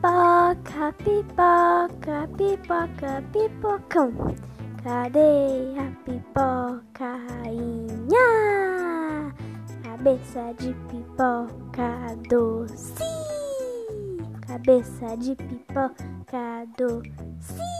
pipoca, pipoca, pipoca, pipocão. Cadê a pipocainha? Cabeça de pipoca doce. Cabeça de pipoca doce.